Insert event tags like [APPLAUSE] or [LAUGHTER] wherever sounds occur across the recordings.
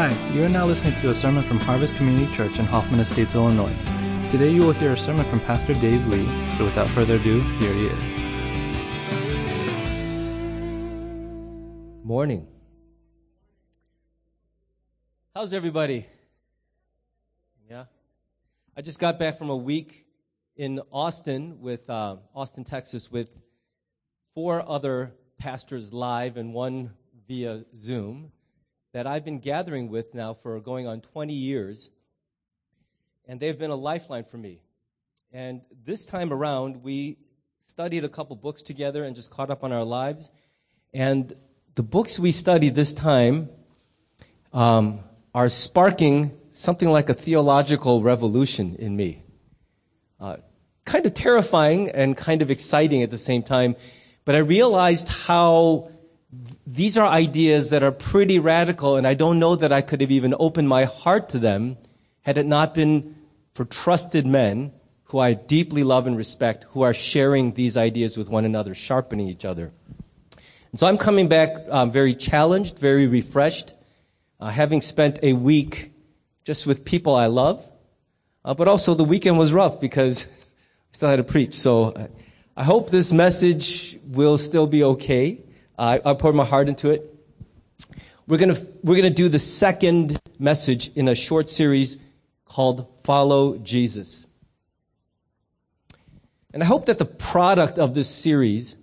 Hi, you are now listening to a sermon from Harvest Community Church in Hoffman Estates, Illinois. Today you will hear a sermon from Pastor Dave Lee, so without further ado, here he is. Morning. How's everybody? Yeah. I just got back from a week in Austin with uh, Austin, Texas, with four other pastors live and one via Zoom that I've been gathering with now for going on 20 years. And they've been a lifeline for me. And this time around, we studied a couple books together and just caught up on our lives. And the books we studied this time um, are sparking something like a theological revolution in me. Uh, kind of terrifying and kind of exciting at the same time. But I realized how these are ideas that are pretty radical, and I don't know that I could have even opened my heart to them had it not been for trusted men who I deeply love and respect, who are sharing these ideas with one another, sharpening each other. And so I'm coming back um, very challenged, very refreshed, uh, having spent a week just with people I love. Uh, but also the weekend was rough because [LAUGHS] I still had to preach. So uh, I hope this message will still be okay. I, I poured my heart into it. We're gonna, we're gonna do the second message in a short series called Follow Jesus. And I hope that the product of this series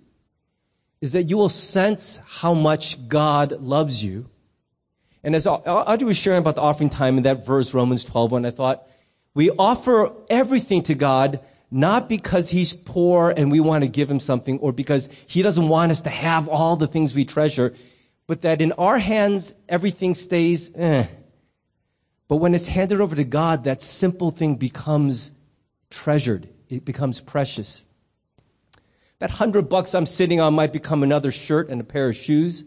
is that you will sense how much God loves you. And as Audrey was sharing about the offering time in that verse, Romans 12, when I thought, we offer everything to God not because he's poor and we want to give him something or because he doesn't want us to have all the things we treasure, but that in our hands everything stays eh. But when it's handed over to God, that simple thing becomes treasured. It becomes precious. That hundred bucks I'm sitting on might become another shirt and a pair of shoes.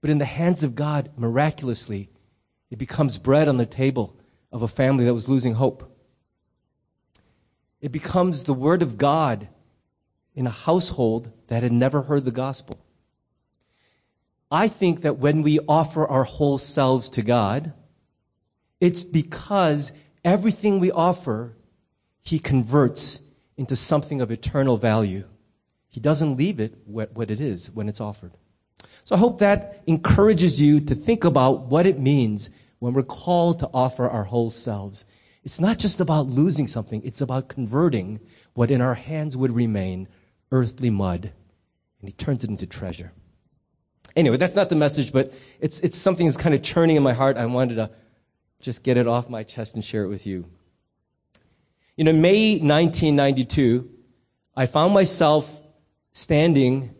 But in the hands of God, miraculously, it becomes bread on the table of a family that was losing hope. It becomes the word of God in a household that had never heard the gospel. I think that when we offer our whole selves to God, it's because everything we offer, He converts into something of eternal value. He doesn't leave it what it is when it's offered. So I hope that encourages you to think about what it means when we're called to offer our whole selves. It's not just about losing something, it's about converting what in our hands would remain earthly mud, and He turns it into treasure. Anyway, that's not the message, but it's, it's something that's kind of churning in my heart. I wanted to just get it off my chest and share it with you. You know, May 1992, I found myself standing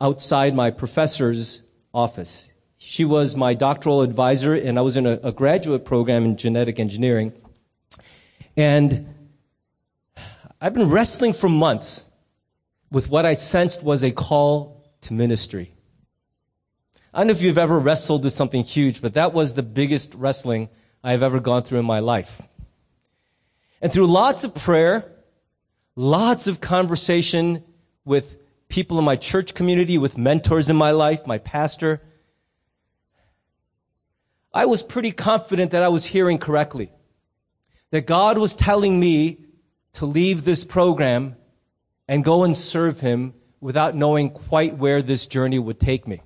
outside my professor's office. She was my doctoral advisor, and I was in a, a graduate program in genetic engineering. And I've been wrestling for months with what I sensed was a call to ministry. I don't know if you've ever wrestled with something huge, but that was the biggest wrestling I've ever gone through in my life. And through lots of prayer, lots of conversation with people in my church community, with mentors in my life, my pastor, I was pretty confident that I was hearing correctly that God was telling me to leave this program and go and serve Him without knowing quite where this journey would take me.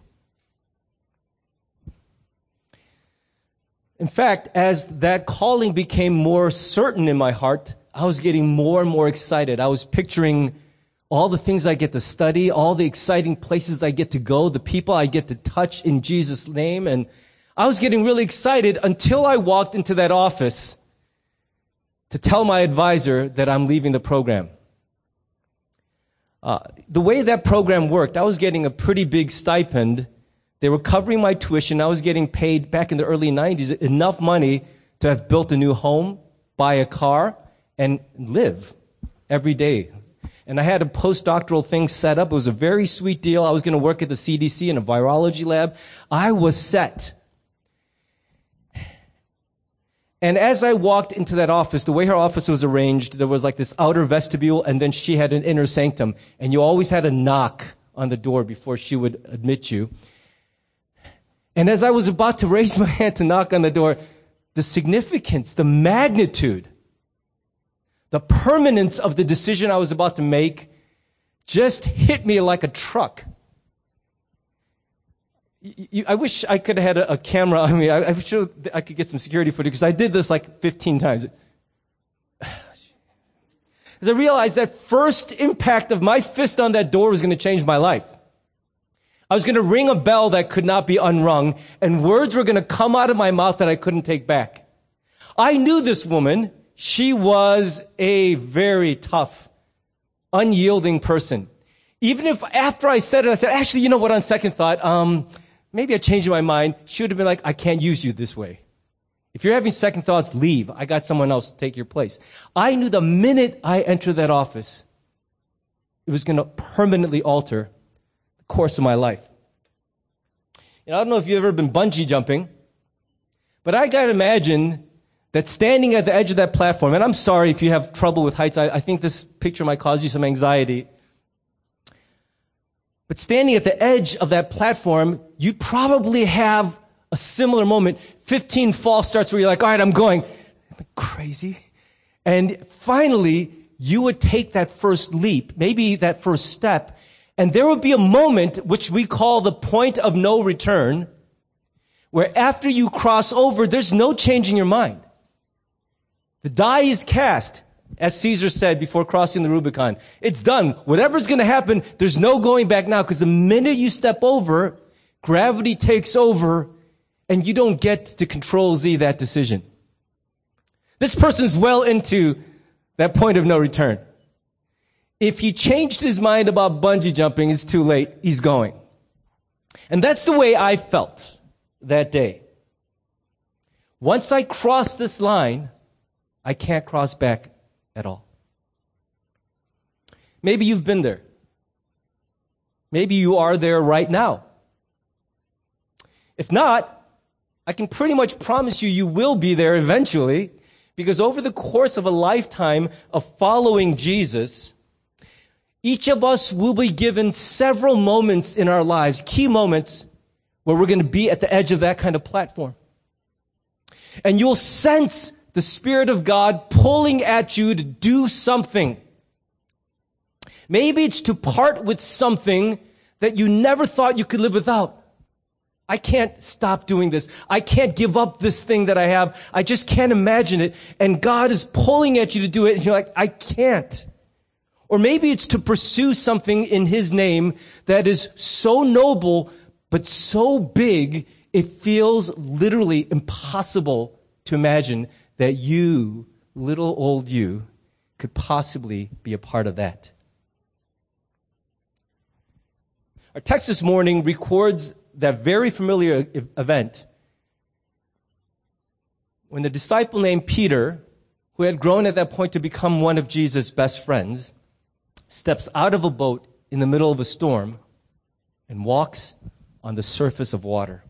In fact, as that calling became more certain in my heart, I was getting more and more excited. I was picturing all the things I get to study, all the exciting places I get to go, the people I get to touch in Jesus' name. And I was getting really excited until I walked into that office to tell my advisor that I'm leaving the program. Uh, the way that program worked, I was getting a pretty big stipend. They were covering my tuition. I was getting paid back in the early 90s enough money to have built a new home, buy a car, and live every day. And I had a postdoctoral thing set up. It was a very sweet deal. I was going to work at the CDC in a virology lab. I was set. And as I walked into that office, the way her office was arranged, there was like this outer vestibule and then she had an inner sanctum. And you always had a knock on the door before she would admit you. And as I was about to raise [LAUGHS] my hand to knock on the door, the significance, the magnitude, the permanence of the decision I was about to make just hit me like a truck. I wish I could have had a, camera. [LAUGHS] I mean, I, am sure I could get some security footage because I did this like 15 times. [SIGHS] As I realized that first impact of my fist on that door was going to change my life. I was going to ring a bell that could not be unrung and words were going to come out of my mouth that I couldn't take back. I knew this woman. She was a very tough, unyielding person. Even if after I said it, I said, actually, you know what, on second thought, um, maybe I changed my mind. She would have been like, I can't use you this way. If you're having second thoughts, leave. I got someone else to take your place. I knew the minute I entered that office, it was going to permanently alter the course of my life. And I don't know if you've ever been bungee jumping, but I got to imagine that standing at the edge of that platform, and I'm sorry if you have trouble with heights, I, I think this picture might cause you some anxiety. But standing at the edge of that platform, you probably have a similar moment. 15 false starts where you're like, all right, I'm going. I'm crazy. And finally, you would take that first leap, maybe that first step, and there would be a moment which we call the point of no return, where after you cross over, there's no changing your mind. The die is cast. As Caesar said before crossing the Rubicon, it's done. Whatever's going to happen, there's no going back now because the minute you step over, gravity takes over and you don't get to control Z that decision. This person's well into that point of no return. If he changed his mind about bungee jumping, it's too late. He's going. And that's the way I felt that day. Once I cross this line, I can't cross back at all. Maybe you've been there. Maybe you are there right now. If not, I can pretty much promise you, you will be there eventually because over the course of a lifetime of following Jesus, each of us will be given several moments in our lives, key moments where we're going to be at the edge of that kind of platform. And you'll sense the Spirit of God pulling at you to do something. Maybe it's to part with something that you never thought you could live without. I can't stop doing this. I can't give up this thing that I have. I just can't imagine it. And God is pulling at you to do it. And you're like, I can't. Or maybe it's to pursue something in His name that is so noble, but so big, it feels literally impossible to imagine that you, little old you, could possibly be a part of that. Our text this morning records that very familiar event when the disciple named Peter, who had grown at that point to become one of Jesus' best friends, steps out of a boat in the middle of a storm and walks on the surface of water.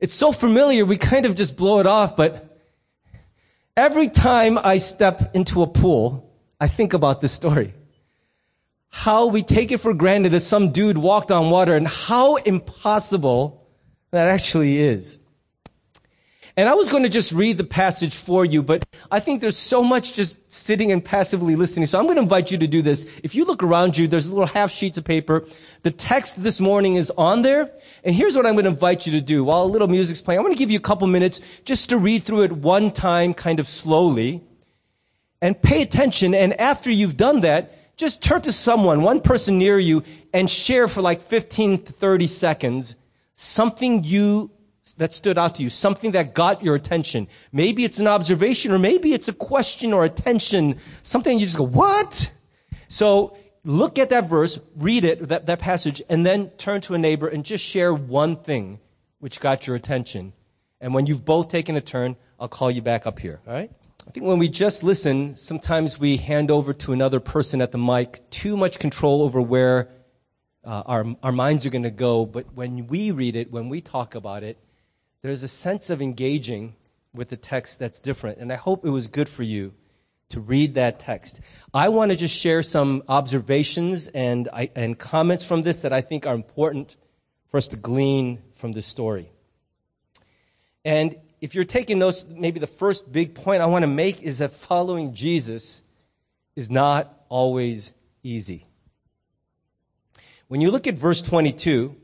It's so familiar, we kind of just blow it off, but Every time I step into a pool, I think about this story. How we take it for granted that some dude walked on water and how impossible that actually is. And I was going to just read the passage for you, but I think there's so much just sitting and passively listening. So I'm going to invite you to do this. If you look around you, there's little half sheets of paper. The text this morning is on there. And here's what I'm going to invite you to do. While a little music's playing, I'm going to give you a couple minutes just to read through it one time, kind of slowly. And pay attention. And after you've done that, just turn to someone, one person near you, and share for like 15 to 30 seconds something you that stood out to you, something that got your attention. Maybe it's an observation or maybe it's a question or attention, something you just go, what? So look at that verse, read it, that, that passage, and then turn to a neighbor and just share one thing which got your attention. And when you've both taken a turn, I'll call you back up here, all right? I think when we just listen, sometimes we hand over to another person at the mic too much control over where uh, our, our minds are going to go. But when we read it, when we talk about it, there's a sense of engaging with the text that's different. And I hope it was good for you to read that text. I want to just share some observations and, and comments from this that I think are important for us to glean from this story. And if you're taking notes, maybe the first big point I want to make is that following Jesus is not always easy. When you look at verse 22,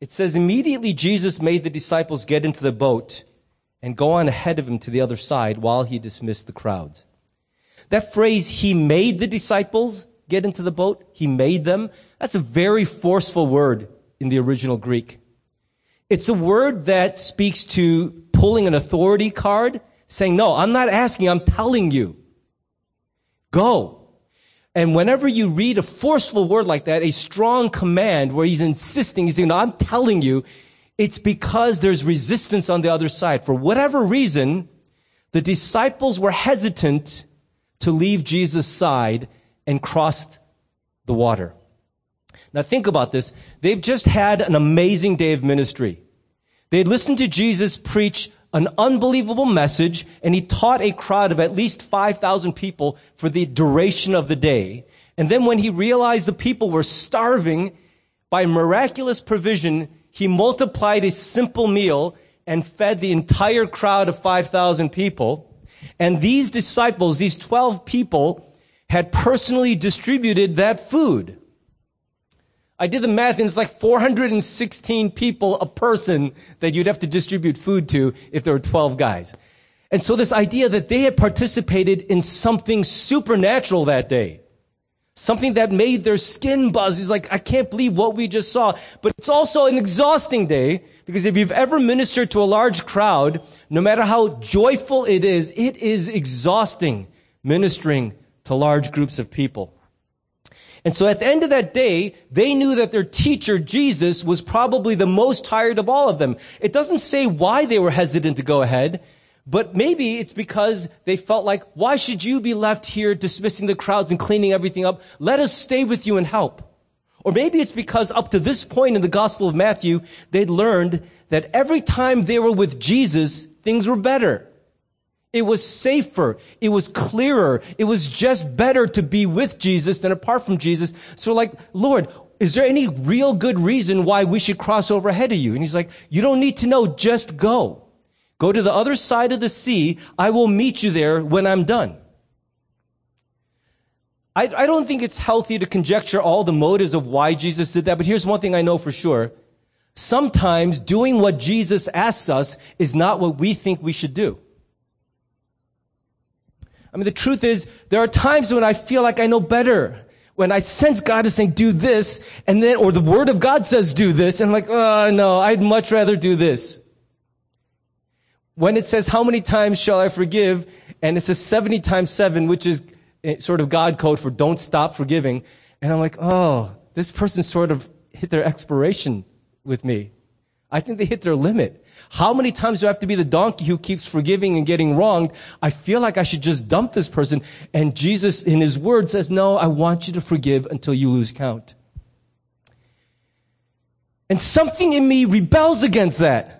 it says, Immediately Jesus made the disciples get into the boat and go on ahead of him to the other side while he dismissed the crowds. That phrase, he made the disciples get into the boat, he made them, that's a very forceful word in the original Greek. It's a word that speaks to pulling an authority card, saying, no, I'm not asking, I'm telling you. Go. And whenever you read a forceful word like that, a strong command where he's insisting, he's saying, no, I'm telling you, it's because there's resistance on the other side. For whatever reason, the disciples were hesitant to leave Jesus' side and crossed the water. Now think about this. They've just had an amazing day of ministry. They had listened to Jesus preach an unbelievable message and he taught a crowd of at least 5,000 people for the duration of the day. And then when he realized the people were starving, by miraculous provision, he multiplied a simple meal and fed the entire crowd of 5,000 people. And these disciples, these 12 people, had personally distributed that food. I did the math and it's like 416 people a person that you'd have to distribute food to if there were 12 guys. And so this idea that they had participated in something supernatural that day, something that made their skin buzz. He's like, I can't believe what we just saw. But it's also an exhausting day because if you've ever ministered to a large crowd, no matter how joyful it is, it is exhausting ministering to large groups of people. And so at the end of that day, they knew that their teacher, Jesus, was probably the most tired of all of them. It doesn't say why they were hesitant to go ahead, but maybe it's because they felt like, why should you be left here dismissing the crowds and cleaning everything up? Let us stay with you and help. Or maybe it's because up to this point in the Gospel of Matthew, they'd learned that every time they were with Jesus, things were better. It was safer. It was clearer. It was just better to be with Jesus than apart from Jesus. So like, Lord, is there any real good reason why we should cross over ahead of you? And he's like, you don't need to know, just go. Go to the other side of the sea. I will meet you there when I'm done. I, I don't think it's healthy to conjecture all the motives of why Jesus did that, but here's one thing I know for sure. Sometimes doing what Jesus asks us is not what we think we should do. I mean, the truth is, there are times when I feel like I know better. When I sense God is saying, do this, and then, or the word of God says, do this, and I'm like, oh no, I'd much rather do this. When it says, how many times shall I forgive? And it says 70 times 7, which is eh, sort of God code for don't stop forgiving. And I'm like, oh, this person sort of hit their expiration with me. I think they hit their limit. How many times do I have to be the donkey who keeps forgiving and getting wronged? I feel like I should just dump this person. And Jesus, in his word, says, no, I want you to forgive until you lose count. And something in me rebels against that.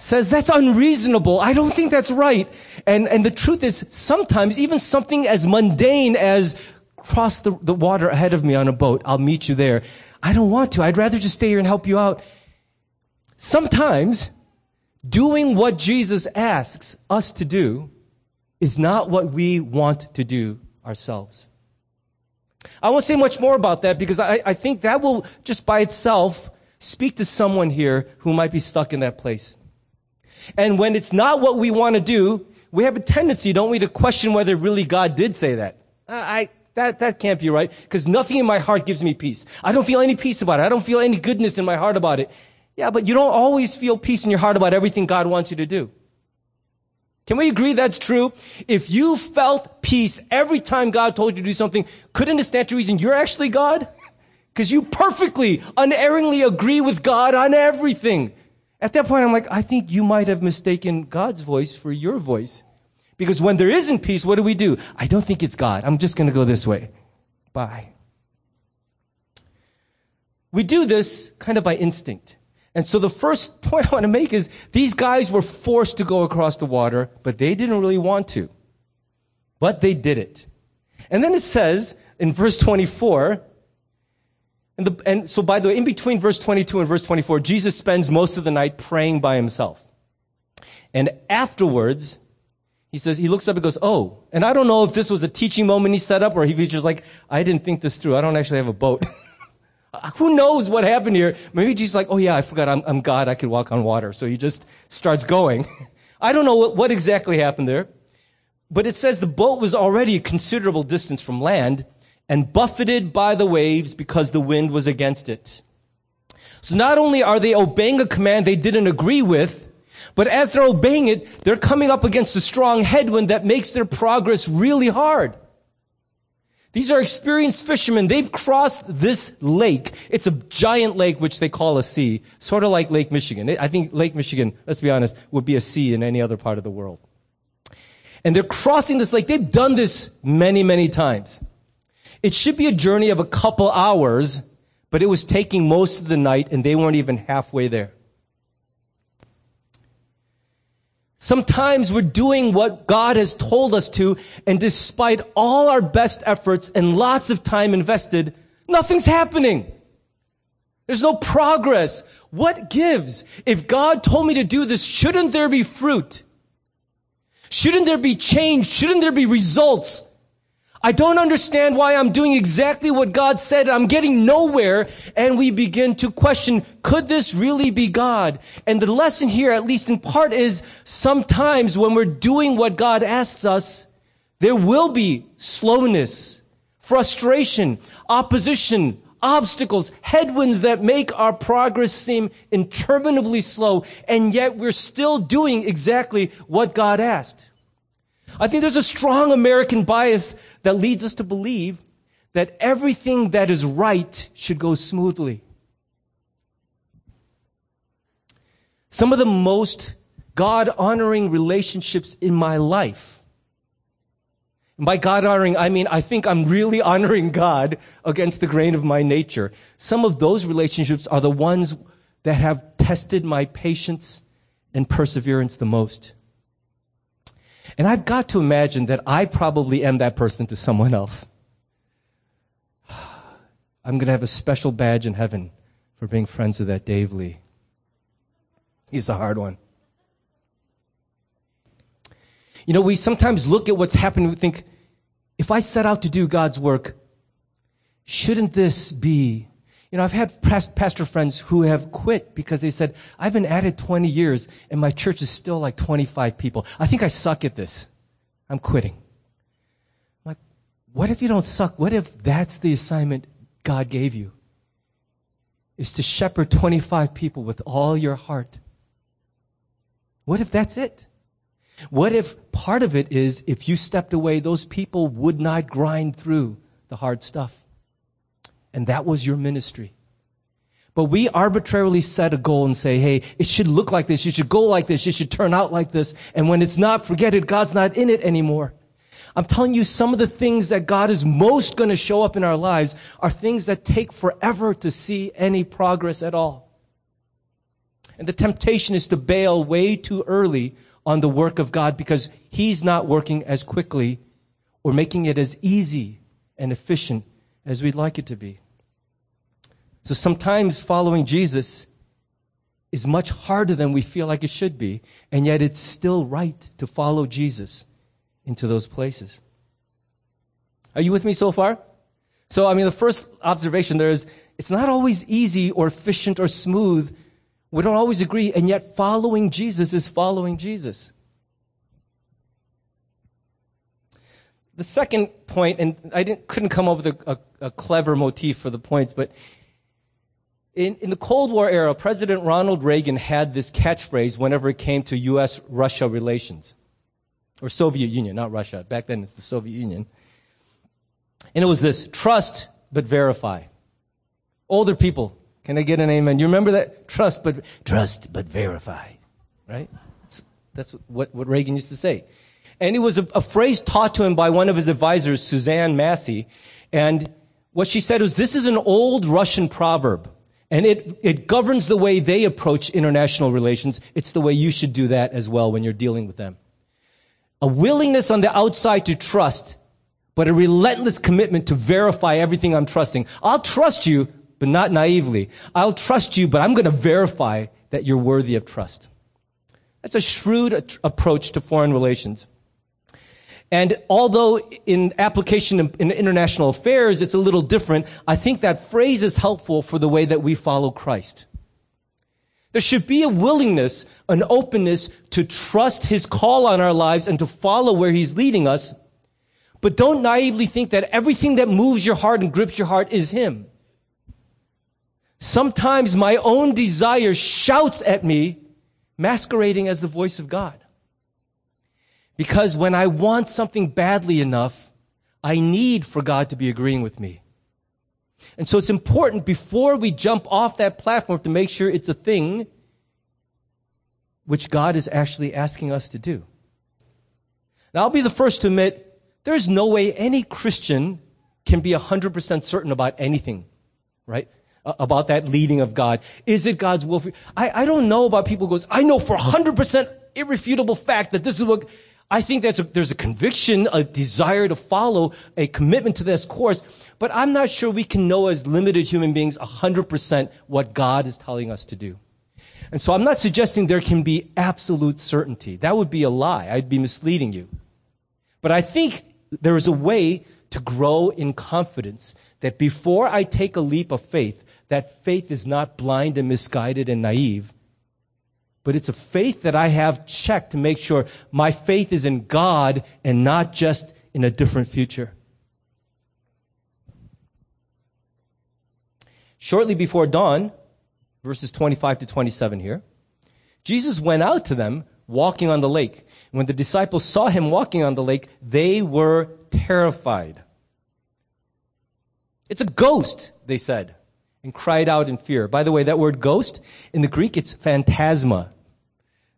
Says that's unreasonable. I don't think that's right. And, and the truth is, sometimes even something as mundane as cross the, the water ahead of me on a boat, I'll meet you there. I don't want to. I'd rather just stay here and help you out. Sometimes doing what Jesus asks us to do is not what we want to do ourselves. I won't say much more about that because I, I, think that will just by itself speak to someone here who might be stuck in that place. And when it's not what we want to do, we have a tendency, don't we, to question whether really God did say that. I, that, that can't be right because nothing in my heart gives me peace. I don't feel any peace about it. I don't feel any goodness in my heart about it. Yeah, but you don't always feel peace in your heart about everything God wants you to do. Can we agree that's true? If you felt peace every time God told you to do something, couldn't it stand to reason you're actually God? [LAUGHS] Because you perfectly, unerringly agree with God on everything. At that point, I'm like, I think you might have mistaken God's voice for your voice. Because when there isn't peace, what do we do? I don't think it's God. I'm just going to go this way. Bye. We do this kind of by instinct. And so the first [LAUGHS] point I want to make is these guys were forced to go across the water, but they didn't really want to. But they did it. And then it says in verse 24, and, the, and so by the way, in between verse 22 and verse 24, Jesus spends most of the night praying by himself. And afterwards, he says, he looks up and goes, Oh, and I don't know if this was a teaching moment he set up or he was just like, I didn't think this through. I don't actually have a boat. [LAUGHS] Uh, who knows what happened here? Maybe Jesus like, Oh yeah, I forgot I'm, I'm God. I can walk on water. So he just starts going. [LAUGHS] I don't know what, what exactly happened there, but it says the boat was already a considerable distance from land and buffeted by the waves because the wind was against it. So not only are they obeying a command they didn't agree with, but as they're obeying it, they're coming up against a strong headwind that makes their progress really hard. These are experienced fishermen. They've crossed this lake. It's a giant lake, which they call a sea, sort of like Lake Michigan. I think Lake Michigan, let's be honest, would be a sea in any other part of the world. And they're crossing this lake. They've done this many, many times. It should be a journey of a couple hours, but it was taking most of the night and they weren't even halfway there. Sometimes we're doing what God has told us to, and despite all our best efforts and lots of time invested, nothing's happening. There's no progress. What gives? If God told me to do this, shouldn't there be fruit? Shouldn't there be change? Shouldn't there be results? I don't understand why I'm doing exactly what God said. I'm getting nowhere. And we begin to question, could this really be God? And the lesson here, at least in part, is sometimes when we're doing what God asks us, there will be slowness, frustration, opposition, obstacles, headwinds that make our progress seem interminably slow. And yet we're still doing exactly what God asked. I think there's a strong American bias that leads us to believe that everything that is right should go smoothly. Some of the most God honoring relationships in my life. And by God honoring, I mean, I think I'm really honoring God against the grain of my nature. Some of those relationships are the ones that have tested my patience and perseverance the most. And I've got to imagine that I probably am that person to someone else. [SIGHS] I'm going to have a special badge in heaven for being friends with that Dave Lee. He's a hard one. You know, we sometimes look at what's happening, we think, if I set out to do God's work, shouldn't this be you know, I've had pastor friends who have quit because they said, I've been at it 20 years and my church is still like 25 people. I think I suck at this. I'm quitting. I'm like, what if you don't suck? What if that's the assignment God gave you? Is to shepherd 25 people with all your heart. What if that's it? What if part of it is if you stepped away, those people would not grind through the hard stuff? And that was your ministry. But we arbitrarily set a goal and say, hey, it should look like this, you should go like this, you should turn out like this. And when it's not, forget it, God's not in it anymore. I'm telling you, some of the things that God is most going to show up in our lives are things that take forever to see any progress at all. And the temptation is to bail way too early on the work of God because He's not working as quickly or making it as easy and efficient as we'd like it to be. So sometimes following Jesus is much harder than we feel like it should be, and yet it's still right to follow Jesus into those places. Are you with me so far? So, I mean, the first observation there is it's not always easy or efficient or smooth. We don't always agree, and yet following Jesus is following Jesus. The second point, and I couldn't come up with a, a, a, clever motif for the points, but in, in the Cold War era, President Ronald Reagan had this catchphrase whenever it came to U.S. Russia relations. Or Soviet Union, not Russia. Back then it's the Soviet Union. And it was this trust but verify. Older people, can I get an amen? You remember that? Trust but, trust but verify. Right? That's what, what Reagan used to say. And it was a, a phrase taught to him by one of his advisors, Suzanne Massie. And what she said was, this is an old Russian proverb. And it, it governs the way they approach international relations. It's the way you should do that as well when you're dealing with them. A willingness on the outside to trust, but a relentless commitment to verify everything I'm trusting. I'll trust you, but not naively. I'll trust you, but I'm going to verify that you're worthy of trust. That's a shrewd approach to foreign relations. And although in application in international affairs, it's a little different, I think that phrase is helpful for the way that we follow Christ. There should be a willingness, an openness to trust his call on our lives and to follow where he's leading us. But don't naively think that everything that moves your heart and grips your heart is him. Sometimes my own desire shouts at me, masquerading as the voice of God. Because when I want something badly enough, I need for God to be agreeing with me. And so it's important before we jump off that platform to make sure it's a thing which God is actually asking us to do. Now, I'll be the first to admit there's no way any Christian can be 100% certain about anything, right? About that leading of God. Is it God's will for you? I, I don't know about people who goes, I know for 100% irrefutable fact that this is what, I think a, there's a conviction, a desire to follow, a commitment to this course, but I'm not sure we can know as limited human beings 100% what God is telling us to do. And so I'm not suggesting there can be absolute certainty. That would be a lie. I'd be misleading you. But I think there is a way to grow in confidence that before I take a leap of faith, that faith is not blind and misguided and naive, but it's a faith that I have checked to make sure my faith is in God and not just in a different future. Shortly before dawn, verses 25 to 27 here, Jesus went out to them walking on the lake. When the disciples saw him walking on the lake, they were terrified. It's a ghost, they said, and cried out in fear. By the way, that word ghost, in the Greek, it's phantasma.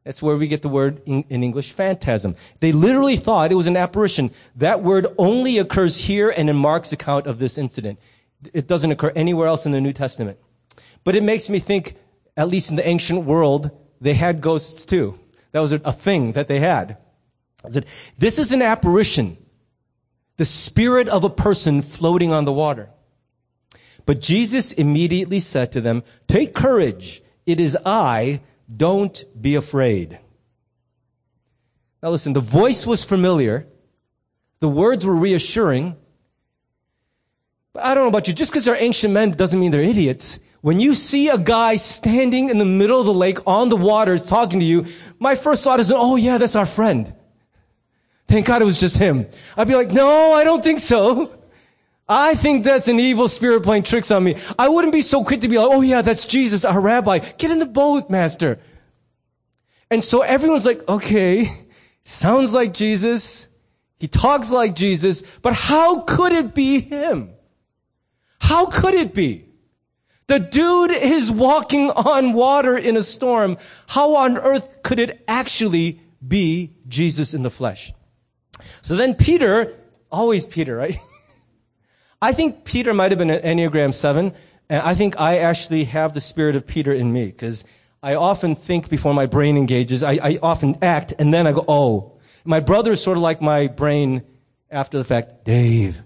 That's where we get the word in, in, English, phantasm. They literally thought it was an apparition. That word only occurs here and in Mark's account of this incident. It doesn't occur anywhere else in the New Testament. But it makes me think, at least in the ancient world, they had ghosts too. That was a, a thing that they had. I said, this is an apparition. The spirit of a person floating on the water. But Jesus immediately said to them, take courage. It is I don't be afraid. Now listen, the voice was familiar. The words were reassuring. But I don't know about you. Just because they're ancient men doesn't mean they're idiots. When you see a guy standing in the middle of the lake on the water talking to you, my first thought is, oh yeah, that's our friend. Thank God it was just him. I'd be like, no, I don't think so. I think that's an evil spirit playing tricks on me. I wouldn't be so quick to be like, oh yeah, that's Jesus, our rabbi. Get in the boat, master. And so everyone's like, okay, sounds like Jesus. He talks like Jesus, but how could it be him? How could it be? The dude is walking on water in a storm. How on earth could it actually be Jesus in the flesh? So then Peter, always Peter, right? [LAUGHS] I think Peter might have been an Enneagram 7, and I think I actually have the spirit of Peter in me, because I often think before my brain engages. I, I, often act, and then I go, oh. My brother is sort of like my brain after the fact. Dave.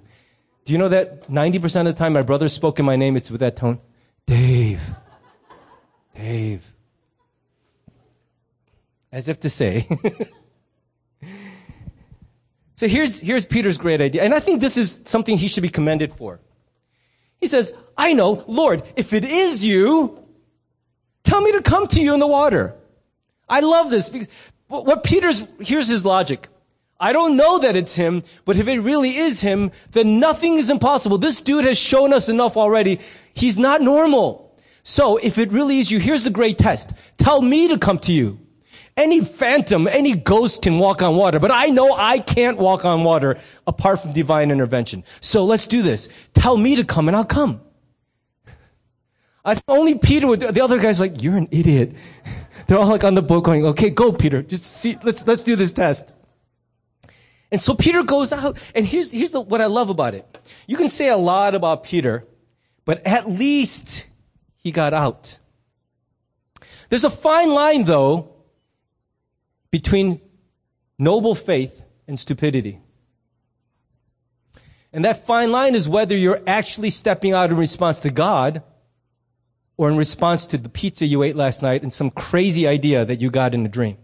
Do you know that 90% of the time my brother spoke in my name, it's with that tone? Dave. Dave. As if to say, [LAUGHS] So here's, here's Peter's great idea. And I think this is something he should be commended for. He says, I know, Lord, if it is you, tell me to come to you in the water. I love this because what Peter's, here's his logic. I don't know that it's him, but if it really is him, then nothing is impossible. This dude has shown us enough already. He's not normal. So if it really is you, here's the great test. Tell me to come to you. Any phantom, any ghost can walk on water, but I know I can't walk on water apart from divine intervention. So let's do this. Tell me to come and I'll come. I only Peter would The other guy's like, you're an idiot. [LAUGHS] They're all like on the boat going, okay, go Peter. Just see, let's, let's do this test. And so Peter goes out, and here's, here's the, what I love about it. You can say a lot about Peter, but at least he got out. There's a fine line though between noble faith and stupidity. And that fine line is whether you're actually stepping out in response to God or in response to the pizza you ate last night and some crazy idea that you got in a dream.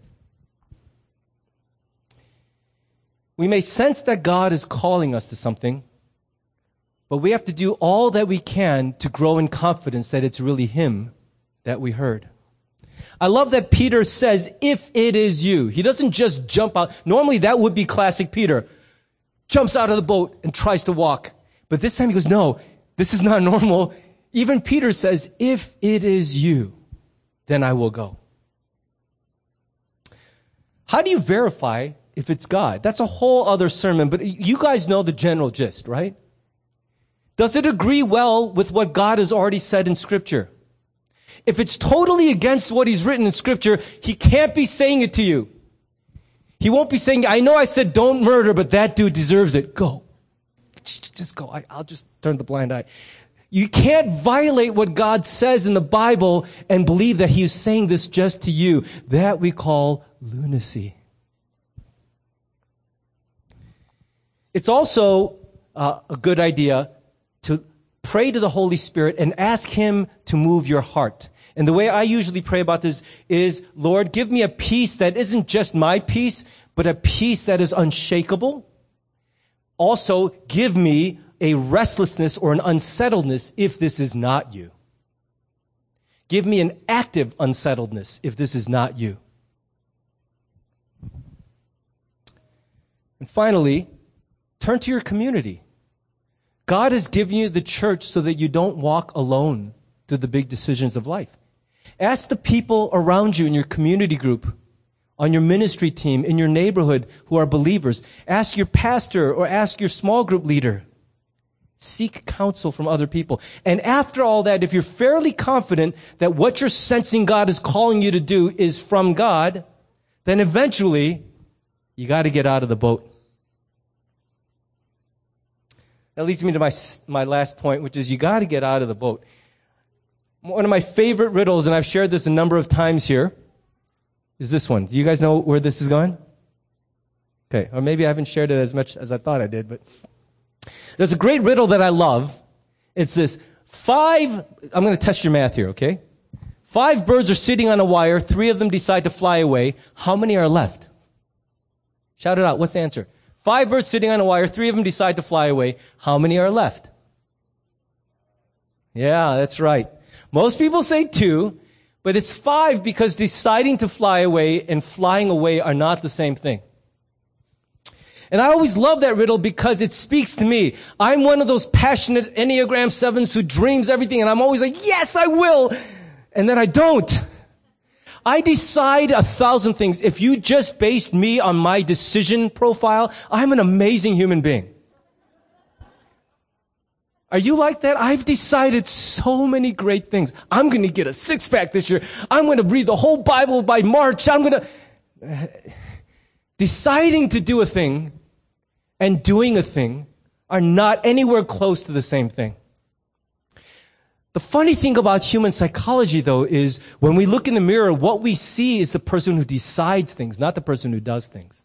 We may sense that God is calling us to something, but we have to do all that we can to grow in confidence that it's really Him that we heard. I love that Peter says, if it is you. He doesn't just jump out. Normally that would be classic Peter. Jumps out of the boat and tries to walk. But this time he goes, no, this is not [LAUGHS] normal. Even Peter says, if it is you, then I will go. How do you verify if it's God? That's a whole other sermon, but you guys know the general gist, right? Does it agree well with what God has already said in scripture? If it's totally against what he's written in scripture, he can't be saying it to you. He won't be saying, I know I said don't murder, but that dude deserves it. Go. Just go. I, will just turn the blind eye. You can't violate what God says in the Bible and believe that He's saying this just to you. That we call lunacy. It's also uh, a good idea to pray to the Holy Spirit and ask Him to move your heart. And the way I usually pray about this is, Lord, give me a peace that isn't just my peace, but a peace that is unshakable. Also, give me a restlessness or an unsettledness if this is not you. Give me an active unsettledness if this is not you. And finally, turn to your community. God has given you the church so that you don't walk alone through the big decisions of life. Ask the people around you in your community group, on your ministry team, in your neighborhood who are believers. Ask your pastor or ask your small group leader. Seek counsel from other people. And after all that, if you're fairly confident that what you're sensing God is calling you to do is from God, then eventually you got to get out of the boat. That leads me to my, my last point, which is you got to get out of the boat. One of my favorite riddles, and I've shared this a number of times here, is this one. Do you guys know where this is going? Okay, or maybe I haven't shared it as much as I thought I did, but there's a great riddle that I love. It's this five, I'm going to test your math here, okay? Five birds are sitting on a wire. Three of them decide to fly away. How many are left? Shout it out. What's the answer? Five birds sitting on a wire. Three of them decide to fly away. How many are left? Yeah, that's right. Most people say two, but it's five because deciding to fly away and flying away are not the same thing. And I always love that riddle because it speaks to me. I'm one of those passionate Enneagram sevens who dreams everything and I'm always like, yes, I will. And then I don't. I decide a thousand things. If you just based me on my decision profile, I'm an amazing human being. Are you like that? I've decided so many great things. I'm going to get a six pack this year. I'm going to read the whole Bible by March. I'm going [SIGHS] to, deciding to do a thing and doing a thing are not anywhere close to the same thing. The funny thing about human psychology, though, is when we look in the mirror, what we see is the person who decides things, not the person who does things.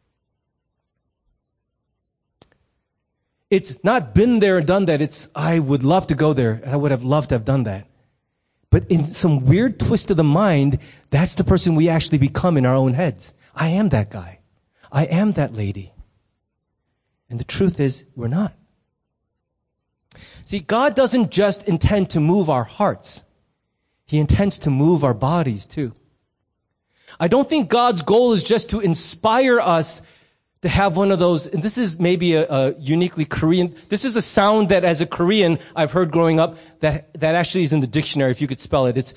It's not been there and done that. It's, I would love to go there, and I would have loved to have done that. But in some weird twist of the mind, that's the person we actually become in our own heads. I am that guy. I am that lady. And the truth is, we're not. See, God doesn't just intend to move our hearts. He intends to move our bodies too. I don't think God's goal is just to inspire us to have one of those, and this is maybe a, a, uniquely Korean, this is a sound that as a Korean I've heard growing up that, that actually is in the dictionary if you could spell it. It's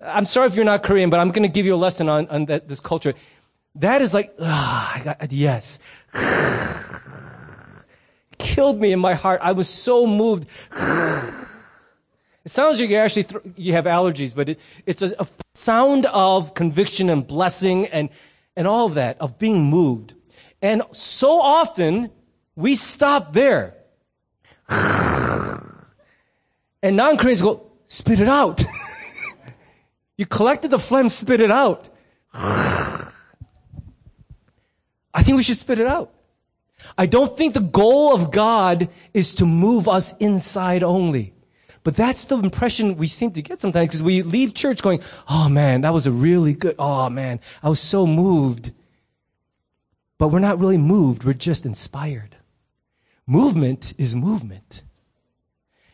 I'm sorry if you're not Korean, but I'm going to give you a lesson on, on that, this culture. That is like, ah, yes. Killed me in my heart. I was so moved. It sounds like you actually th- you have allergies, but it, it's a, a, sound of conviction and blessing and and all of that of being moved. And so often we stop there. And non-Koreans go, spit it out. [LAUGHS] you collected the phlegm, spit it out. I think we should spit it out. I don't think the goal of God is to move us inside only, But that's the impression we seem to get sometimes because we leave church going, oh man, that was a really good, oh man, I was so moved. But we're not really moved, we're just inspired. Movement is movement.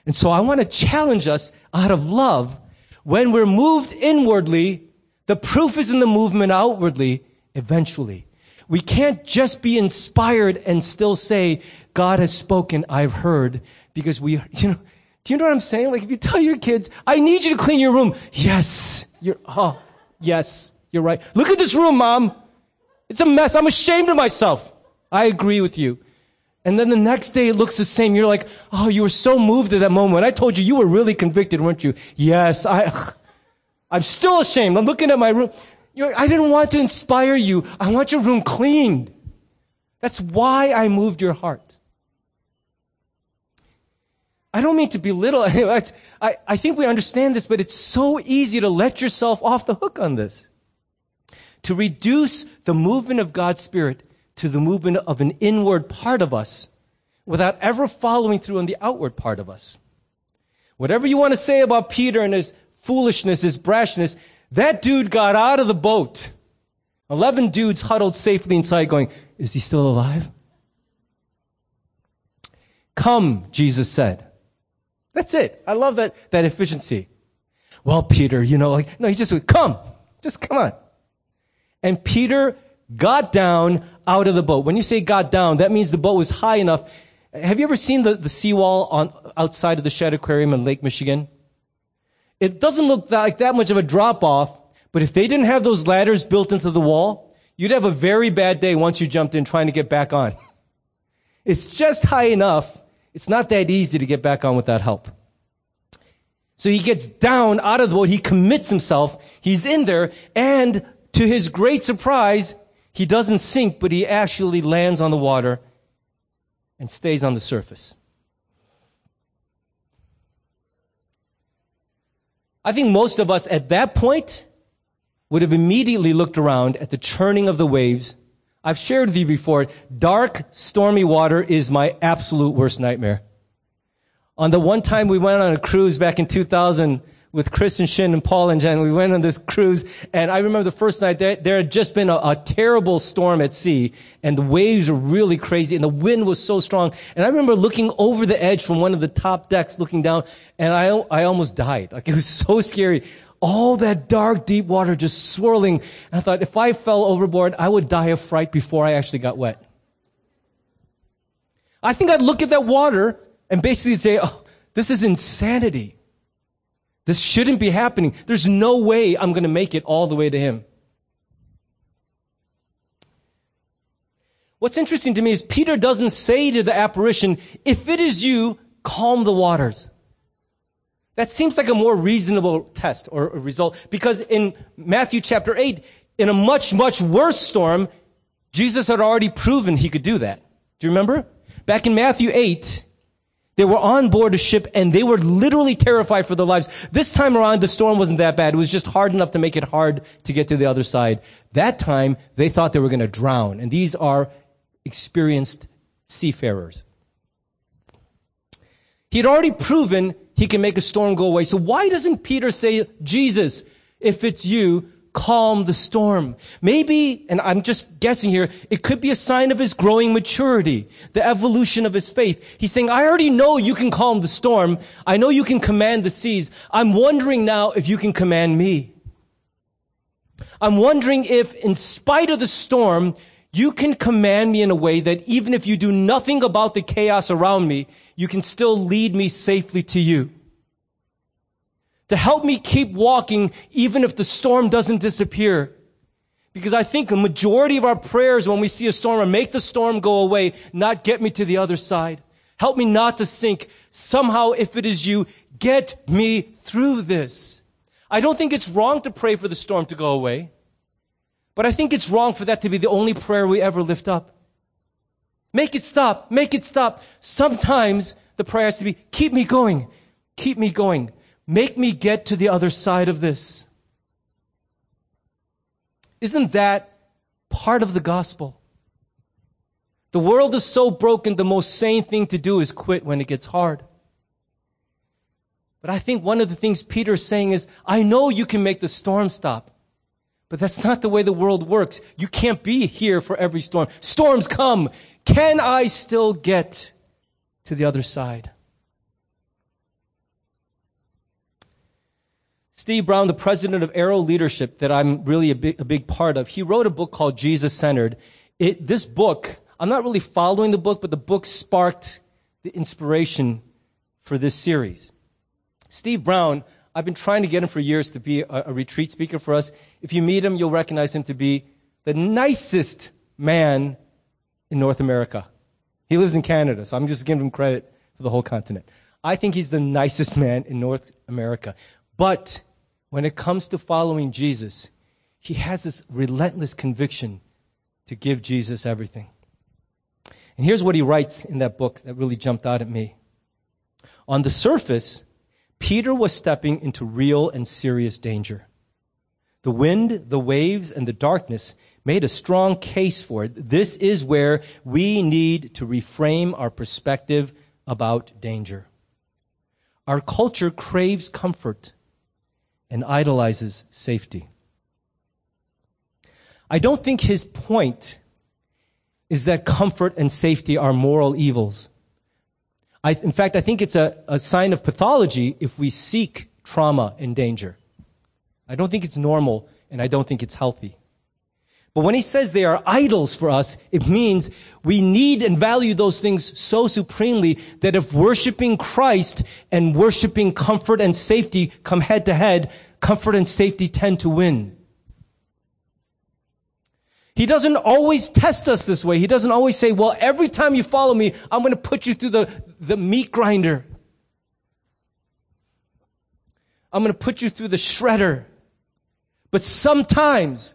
And so I want to challenge us out of love. When we're moved inwardly, the proof is in the movement outwardly eventually. We can't just be inspired and still say, God has spoken, I've heard, because we, [LAUGHS] you know, do you know what I'm saying? Like if you tell your kids, I need you to clean your room. Yes. You're, oh, yes, you're right. Look at this room, mom. It's a mess. I'm ashamed of myself. I agree with you. And then the next day it looks the same. You're like, oh, you were so moved at that moment. I told you you were really convicted, weren't you? Yes, I, [LAUGHS] I'm still ashamed. I'm looking at my room. I didn't want to inspire you. I want your room cleaned. That's why I moved your heart. I don't mean to belittle. [LAUGHS] I, I think we understand this, but it's so easy to let yourself off the hook on this. To reduce the movement of God's Spirit to the movement of an inward part of us without ever following through on the outward part of us. Whatever you want to say about Peter and his foolishness, his brashness, that dude got out of the boat. Eleven dudes huddled safely inside going, is he still alive? Come, Jesus said. That's it. I love that, that efficiency. Well, Peter, you know, like, no, he just went, come, just come on. And Peter got down out of the boat. When you say got down, that means the boat was high enough. Have you ever seen the, the seawall on, outside of the Shedd Aquarium in Lake Michigan? It doesn't look like that much of a drop off, but if they didn't have those ladders built into the wall, you'd have a very bad day once you jumped in trying to get back on. It's just high enough it's not that easy to get back on without help. So he gets down out of the boat. He commits himself. He's in there. And to his great surprise, he doesn't sink, but he actually lands on the water and stays on the surface. I think most of us at that point would have immediately looked around at the churning of the waves I've shared with you before, dark, stormy water is my absolute worst nightmare. On the one time we went on a cruise back in 2000 with Chris and Shin and Paul and Jen, we went on this cruise, and I remember the first night there, there had just been a, a terrible storm at sea, and the waves were really crazy, and the wind was so strong. And I remember looking over the edge from one of the top decks, looking down, and I, I almost died. Like it was so scary all that dark, deep water just swirling. And I thought, if I fell overboard, I would die of fright before I actually got wet. I think I'd look at that water and basically say, oh, this is insanity. This shouldn't be happening. There's no way I'm going to make it all the way to him. What's interesting to me is Peter doesn't say to the apparition, if it is you, calm the waters. That seems like a more reasonable test or result because in Matthew chapter 8, in a much, much worse storm, Jesus had already proven he could do that. Do you remember? Back in Matthew 8, they were on board a ship and they were literally terrified for their lives. This time around, the storm wasn't that bad. It was just hard enough to make it hard to get to the other side. That time, they thought they were going to drown. And these are experienced seafarers. He had already proven he can make a storm go away. So why doesn't Peter say, Jesus, if it's you, calm the storm. Maybe, and I'm just guessing here, it could be a sign of his growing maturity, the evolution of his faith. He's saying, I already know you can calm the storm. I know you can command the seas. I'm wondering now if you can command me. I'm wondering if, in spite of the storm, you can command me in a way that even if you do nothing about the chaos around me, you can still lead me safely to you. To help me keep walking even if the storm doesn't disappear. Because I think the majority of our prayers when we see a storm are make the storm go away, not get me to the other side. Help me not to sink. Somehow, if it is you, get me through this. I don't think it's wrong to pray for the storm to go away. But I think it's wrong for that to be the only prayer we ever lift up. Make it stop. Make it stop. Sometimes the prayer has to be, keep me going. Keep me going. Make me get to the other side of this. Isn't that part of the gospel? The world is so broken, the most sane thing to do is quit when it gets hard. But I think one of the things Peter is saying is, I know you can make the storm stop. But that's not the way the world works. You can't be here for every storm. Storms come. Can I still get to the other side? Steve Brown, the president of Arrow Leadership, that I'm really a big, a big part of, he wrote a book called Jesus Centered. It, this book, I'm not really following the book, but the book sparked the inspiration for this series. Steve Brown, I've been trying to get him for years to be a, a retreat speaker for us. If you meet him, you'll recognize him to be the nicest man in North America. He lives in Canada, so I'm just giving him credit for the whole continent. I think he's the nicest man in North America. But when it comes to following Jesus, he has this relentless conviction to give Jesus everything. And here's what he writes in that book that really jumped out at me. On the surface, Peter was stepping into real and serious danger. The wind, the waves, and the darkness made a strong case for it. This is where we need to reframe our perspective about danger. Our culture craves comfort and idolizes safety. I don't think his point is that comfort and safety are moral evils. I, in fact, I think it's a, a sign of pathology if we seek trauma and danger. I don't think it's normal and I don't think it's healthy. But when he says they are idols for us, it means we need and value those things so supremely that if worshiping Christ and worshiping comfort and safety come head to head, comfort and safety tend to win. He doesn't always test us this way. He doesn't always say, well, every time you follow me, I'm going to put you through the, the meat grinder. I'm going to put you through the shredder. But sometimes,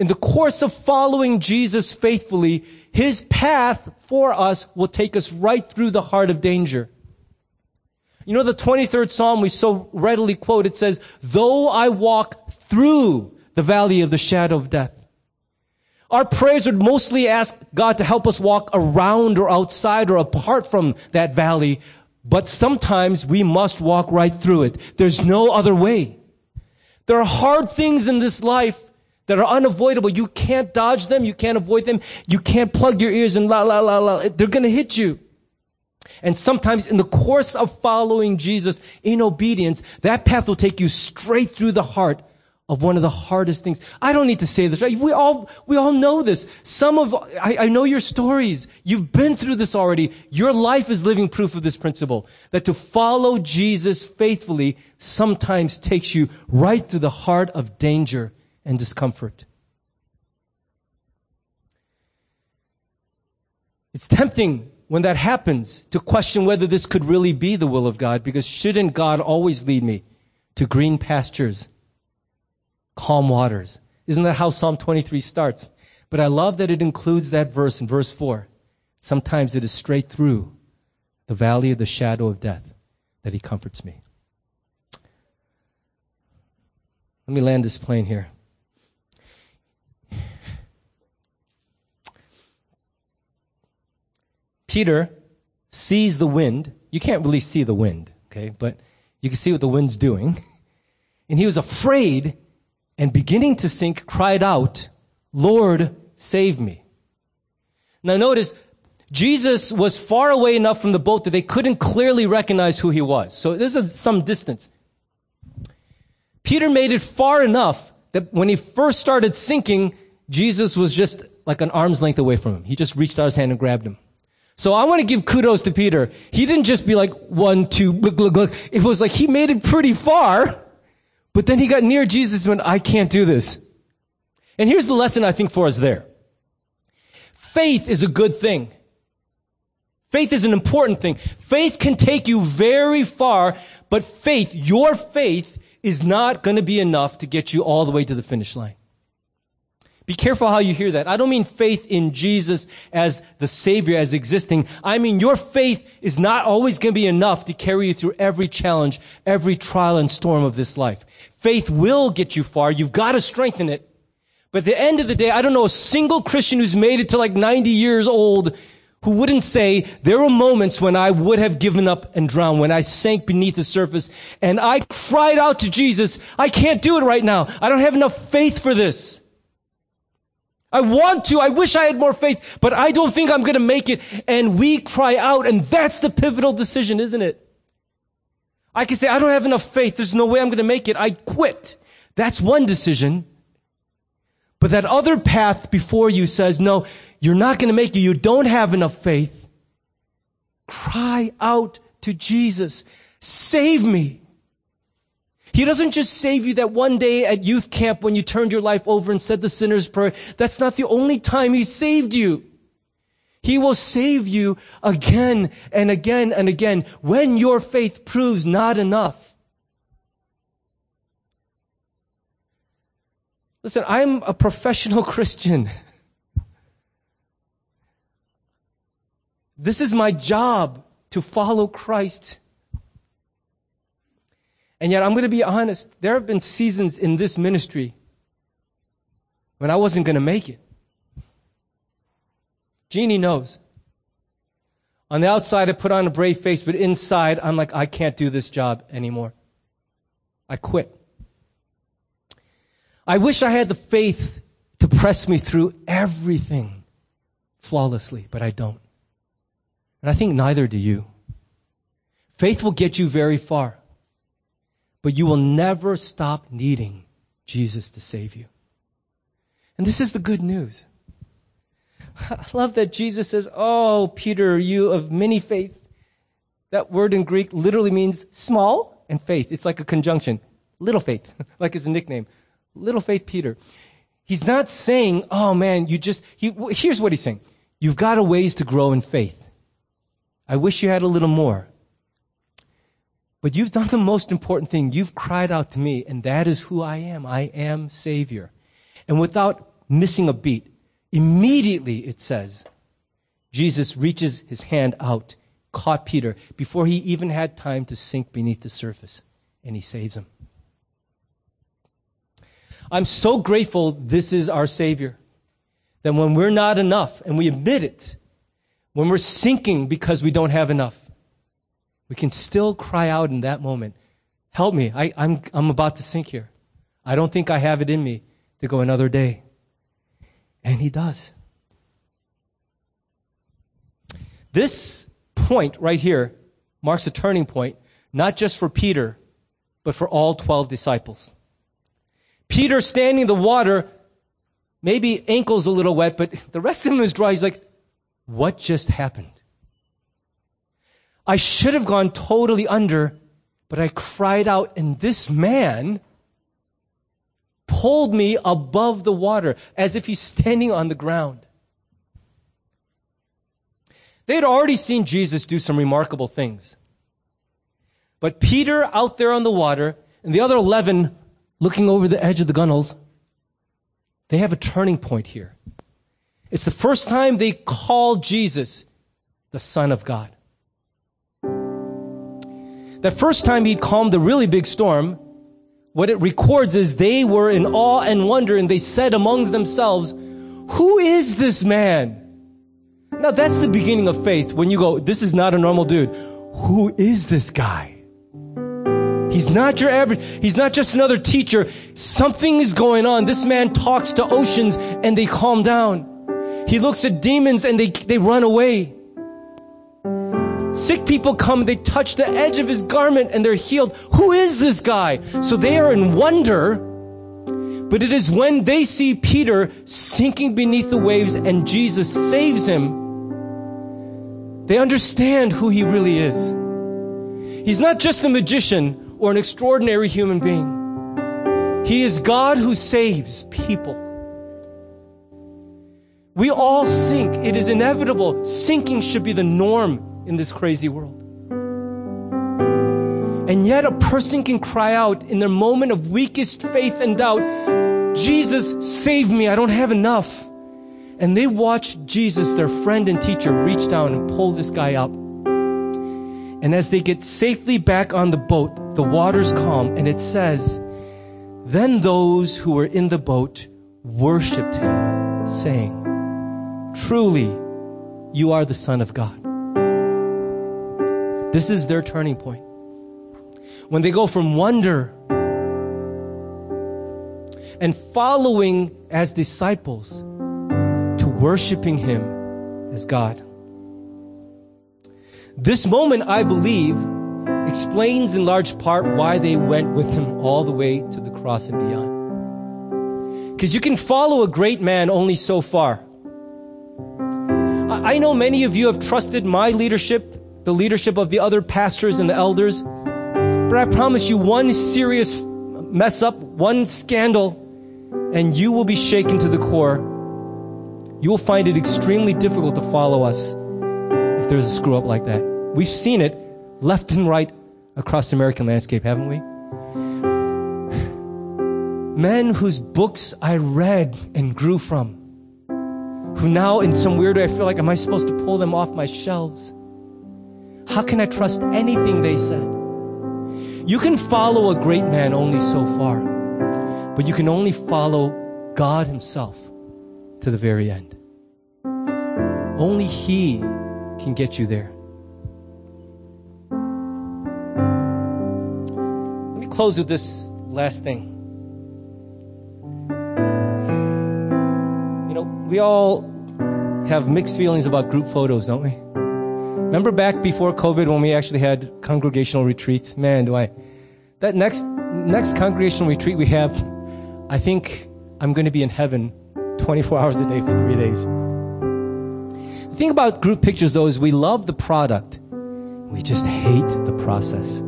in the course of following Jesus faithfully, his path for us will take us right through the heart of danger. You know, the 23rd Psalm we so readily quote, it says, though I walk through the valley of the shadow of death. Our prayers would mostly ask God to help us walk around or outside or apart from that valley, but sometimes we must walk right through it. There's no other way. There are hard things in this life that are unavoidable. You can't dodge them. You can't avoid them. You can't plug your ears and la, la, la, la. They're going to hit you. And sometimes in the course of following Jesus in obedience, that path will take you straight through the heart of one of the hardest things. I don't need to say this, right? We all, we all know this. Some of, I, I know your stories. You've been through this already. Your life is living proof of this principle. That to follow Jesus faithfully sometimes takes you right through the heart of danger and discomfort. It's tempting when that happens to question whether this could really be the will of God because shouldn't God always lead me to green pastures calm waters. Isn't that how Psalm 23 starts? But I love that it includes that verse in verse 4. Sometimes it is straight through the valley of the shadow of death that he comforts me. Let me land this plane here. Peter sees the wind. You can't really see the wind, okay? But you can see what the wind's doing. [LAUGHS] And he was afraid and beginning to sink, cried out, Lord, save me. Now notice, Jesus was far away enough from the boat that they couldn't clearly recognize who he was. So this is some distance. Peter made it far enough that when he first started sinking, Jesus was just like an arm's length away from him. He just reached out his hand and grabbed him. So I want to give kudos to Peter. He didn't just be like one, two, look, look, look. It was like he made it pretty far. But then he got near Jesus and went, I can't do this. And here's the lesson I think for us there. Faith is a good thing. Faith is an important thing. Faith can take you very far, but faith, your faith, is not going to be enough to get you all the way to the finish line. Be careful how you hear that. I don't mean faith in Jesus as the Savior, as existing. I mean your faith is not always going to be enough to carry you through every challenge, every trial and storm of this life. Faith will get you far. You've got to strengthen it. But at the end of the day, I don't know a single Christian who's made it to like 90 years old who wouldn't say, there were moments when I would have given up and drowned, when I sank beneath the surface and I cried out to Jesus, I can't do it right now. I don't have enough faith for this. I want to. I wish I had more faith, but I don't think I'm going to make it. And we cry out, and that's the pivotal decision, isn't it? I can say, I don't have enough faith. There's no way I'm going to make it. I quit. That's one decision. But that other path before you says, no, you're not going to make it. You don't have enough faith. Cry out to Jesus. Save me. He doesn't just save you that one day at youth camp when you turned your life over and said the sinner's prayer. That's not the only time he saved you. He will save you again and again and again when your faith proves not enough. Listen, I'm a professional [LAUGHS] Christian. This is my job to follow Christ. And yet, I'm going to be honest, there have been seasons in this ministry when I wasn't going to make it. Jeannie knows. On the outside, I put on a brave face, but inside, I'm like, I can't do this job anymore. I quit. I wish I had the faith to press me through everything flawlessly, but I don't. And I think neither do you. Faith will get you very far, but you will never stop needing Jesus to save you. And this is the good news. [LAUGHS] I love that Jesus says, Oh, Peter, you of many faith. That word in Greek literally means small and faith. It's like a conjunction. Little faith, [LAUGHS] like it's a nickname. Little faith Peter. He's not saying, oh man, you just, he, here's what he's saying. You've got a ways to grow in faith. I wish you had a little more. But you've done the most important thing. You've cried out to me, and that is who I am. I am Savior. And without missing a beat, Immediately, it says, Jesus reaches his hand out, caught Peter before he even had time to sink beneath the surface, and he saves him. I'm so grateful this is our Savior. That when we're not enough, and we admit it, when we're sinking because we don't have enough, we can still cry out in that moment, Help me. I, I'm, I'm about to sink here. I don't think I have it in me to go another day. And he does. This point right here marks a turning point, not just for Peter, but for all 12 disciples. Peter standing in the water, maybe ankles a little wet, but the rest of him is dry. He's like, what just happened? I should have gone totally under, but I cried out, and this man pulled me above the water as if he's standing on the ground. They had already seen Jesus do some remarkable things. But Peter out there on the water and the other 11 looking over the edge of the gunnels, they have a turning point here. It's the first time they call Jesus the Son of God. That first time he calmed the really big storm, what it records is they were in awe and wonder and they said amongst themselves, who is this man? Now that's the beginning of faith when you go, this is not a normal dude. Who is this guy? He's not your average, he's not just another teacher. Something is going on. This man talks to oceans and they calm down. He looks at demons and they, they run away. Sick people come, they touch the edge of his garment and they're healed. Who is this guy? So they are in wonder. But it is when they see Peter sinking beneath the waves and Jesus saves him, they understand who he really is. He's not just a magician or an extraordinary human being. He is God who saves people. We all sink. It is inevitable. Sinking should be the norm in this crazy world. And yet a person can cry out in their moment of weakest faith and doubt, Jesus, save me. I don't have enough. And they watch Jesus, their friend and teacher, reach down and pull this guy up. And as they get safely back on the boat, the water's calm and it says, then those who were in the boat worshiped him, saying, truly, you are the Son of God. This is their turning point. When they go from wonder and following as disciples to worshiping Him as God. This moment, I believe, explains in large part why they went with Him all the way to the cross and beyond. Because you can follow a great man only so far. I know many of you have trusted my leadership, the leadership of the other pastors and the elders, but I promise you one serious mess up, one scandal, and you will be shaken to the core. You will find it extremely difficult to follow us if there's a screw up like that. We've seen it left and right across the American landscape, haven't we? Men whose books I read and grew from, who now in some weird way I feel like, am I supposed to pull them off my shelves? How can I trust anything they said? You can follow a great man only so far. But you can only follow God Himself to the very end. Only He can get you there. Let me close with this last thing. You know, we all have mixed feelings about group photos, don't we? Remember back before COVID when we actually had congregational retreats? Man, do I. That next, next congregational retreat we have, I think I'm going to be in heaven 24 [LAUGHS] hours a day for three days. The thing about group pictures, though, is we love the product. We just hate the process.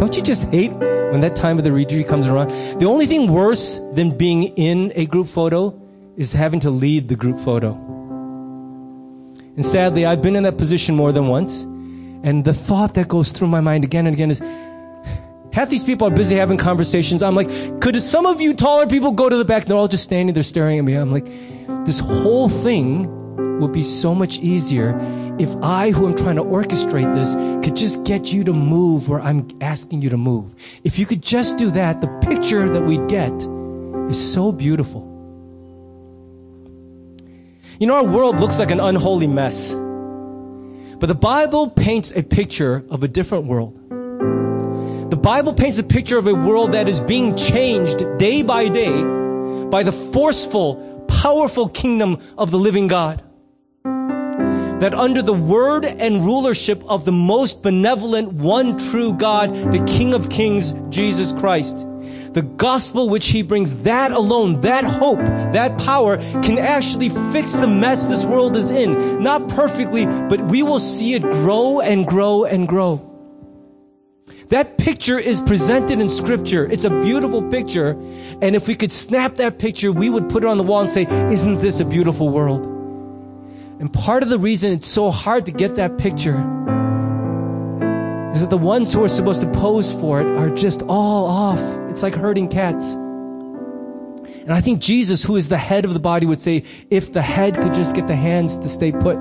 Don't you just hate when that time of the retreat comes around? The only thing worse than being in a group photo is having to lead the group photo. And sadly, I've been in that position more than once. And the thought that goes through my mind again and again is, Half these people are busy having conversations. I'm like, could some of you taller people go to the back? They're all just standing there staring at me. I'm like, this whole thing would be so much easier if I, who am trying to orchestrate this, could just get you to move where I'm asking you to move. If you could just do that, the picture that we get is so beautiful. You know, our world looks like an unholy mess. But the Bible paints a picture of a different world. The Bible paints a picture of a world that is being changed day by day by the forceful, powerful kingdom of the living God. That under the word and rulership of the most benevolent, one true God, the King of Kings, Jesus Christ, the gospel which he brings, that alone, that hope, that power can actually fix the mess this world is in. Not perfectly, but we will see it grow and grow and grow. That picture is presented in scripture. It's a beautiful picture. And if we could snap that picture, we would put it on the wall and say, isn't this a beautiful world? And part of the reason it's so hard to get that picture is that the ones who are supposed to pose for it are just all off. It's like herding cats. And I think Jesus, who is the head of the body, would say, if the head could just get the hands to stay put,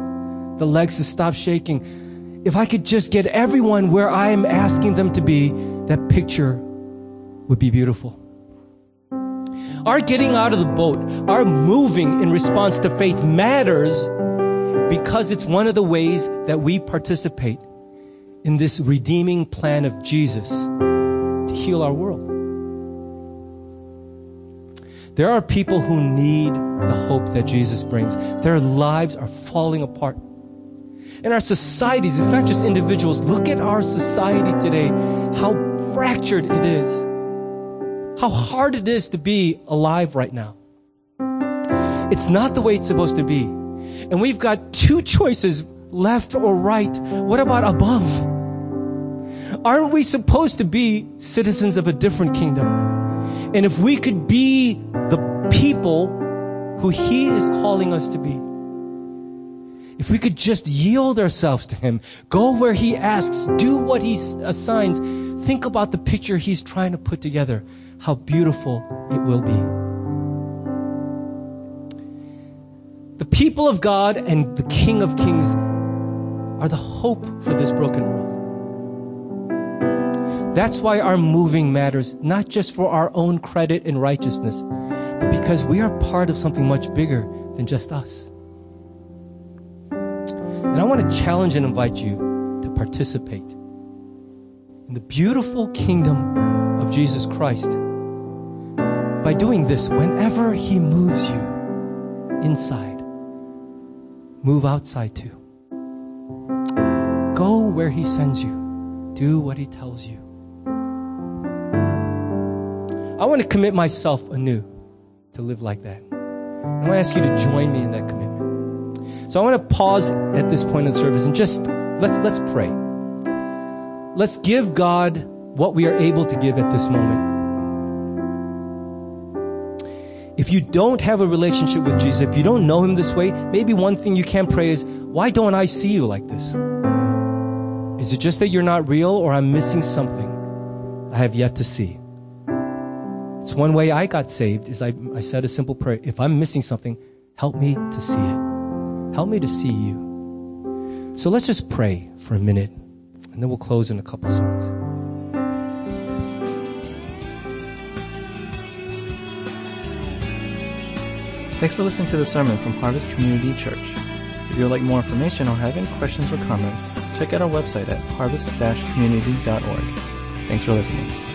the legs to stop shaking, if I could just get everyone where I am asking them to be, that picture would be beautiful. Our getting out of the boat, our moving in response to faith matters because it's one of the ways that we participate in this redeeming plan of Jesus to heal our world. There are people who need the hope that Jesus brings. Their lives are falling apart in our societies, it's not just individuals. Look at our society today, how fractured it is, how hard it is to be alive right now. It's not the way it's supposed to be. And we've got two choices, left or right. What about above? Aren't we supposed to be citizens of a different kingdom? And if we could be the people who He is calling us to be, if we could just yield ourselves to Him, go where He asks, do what He assigns, think about the picture He's trying to put together, how beautiful it will be. The people of God and the King of Kings are the hope for this broken world. That's why our moving matters, not just for our own credit and righteousness, but because we are part of something much bigger than just us. And I want to challenge and invite you to participate in the beautiful kingdom of Jesus Christ by doing this whenever He moves you inside, move outside too. Go where He sends you, do what He tells you. I want to commit myself anew to live like that. I want to ask you to join me in that commitment. So I want to pause at this point in the service and just let's let's pray. Let's give God what we are able to give at this moment. If you don't have a relationship with Jesus, if you don't know him this way, maybe one thing you can pray is, why don't I see you like this? Is it just that you're not real or I'm missing something I have yet to see? It's one way I got saved is I, I said a simple prayer. If I'm missing something, help me to see it. Help me to see you. So let's just pray for a minute and then we'll close in a couple songs. Thanks for listening to the sermon from Harvest Community Church. If you would like more information or have any questions or comments, check out our website at harvest-community.org. Thanks for listening.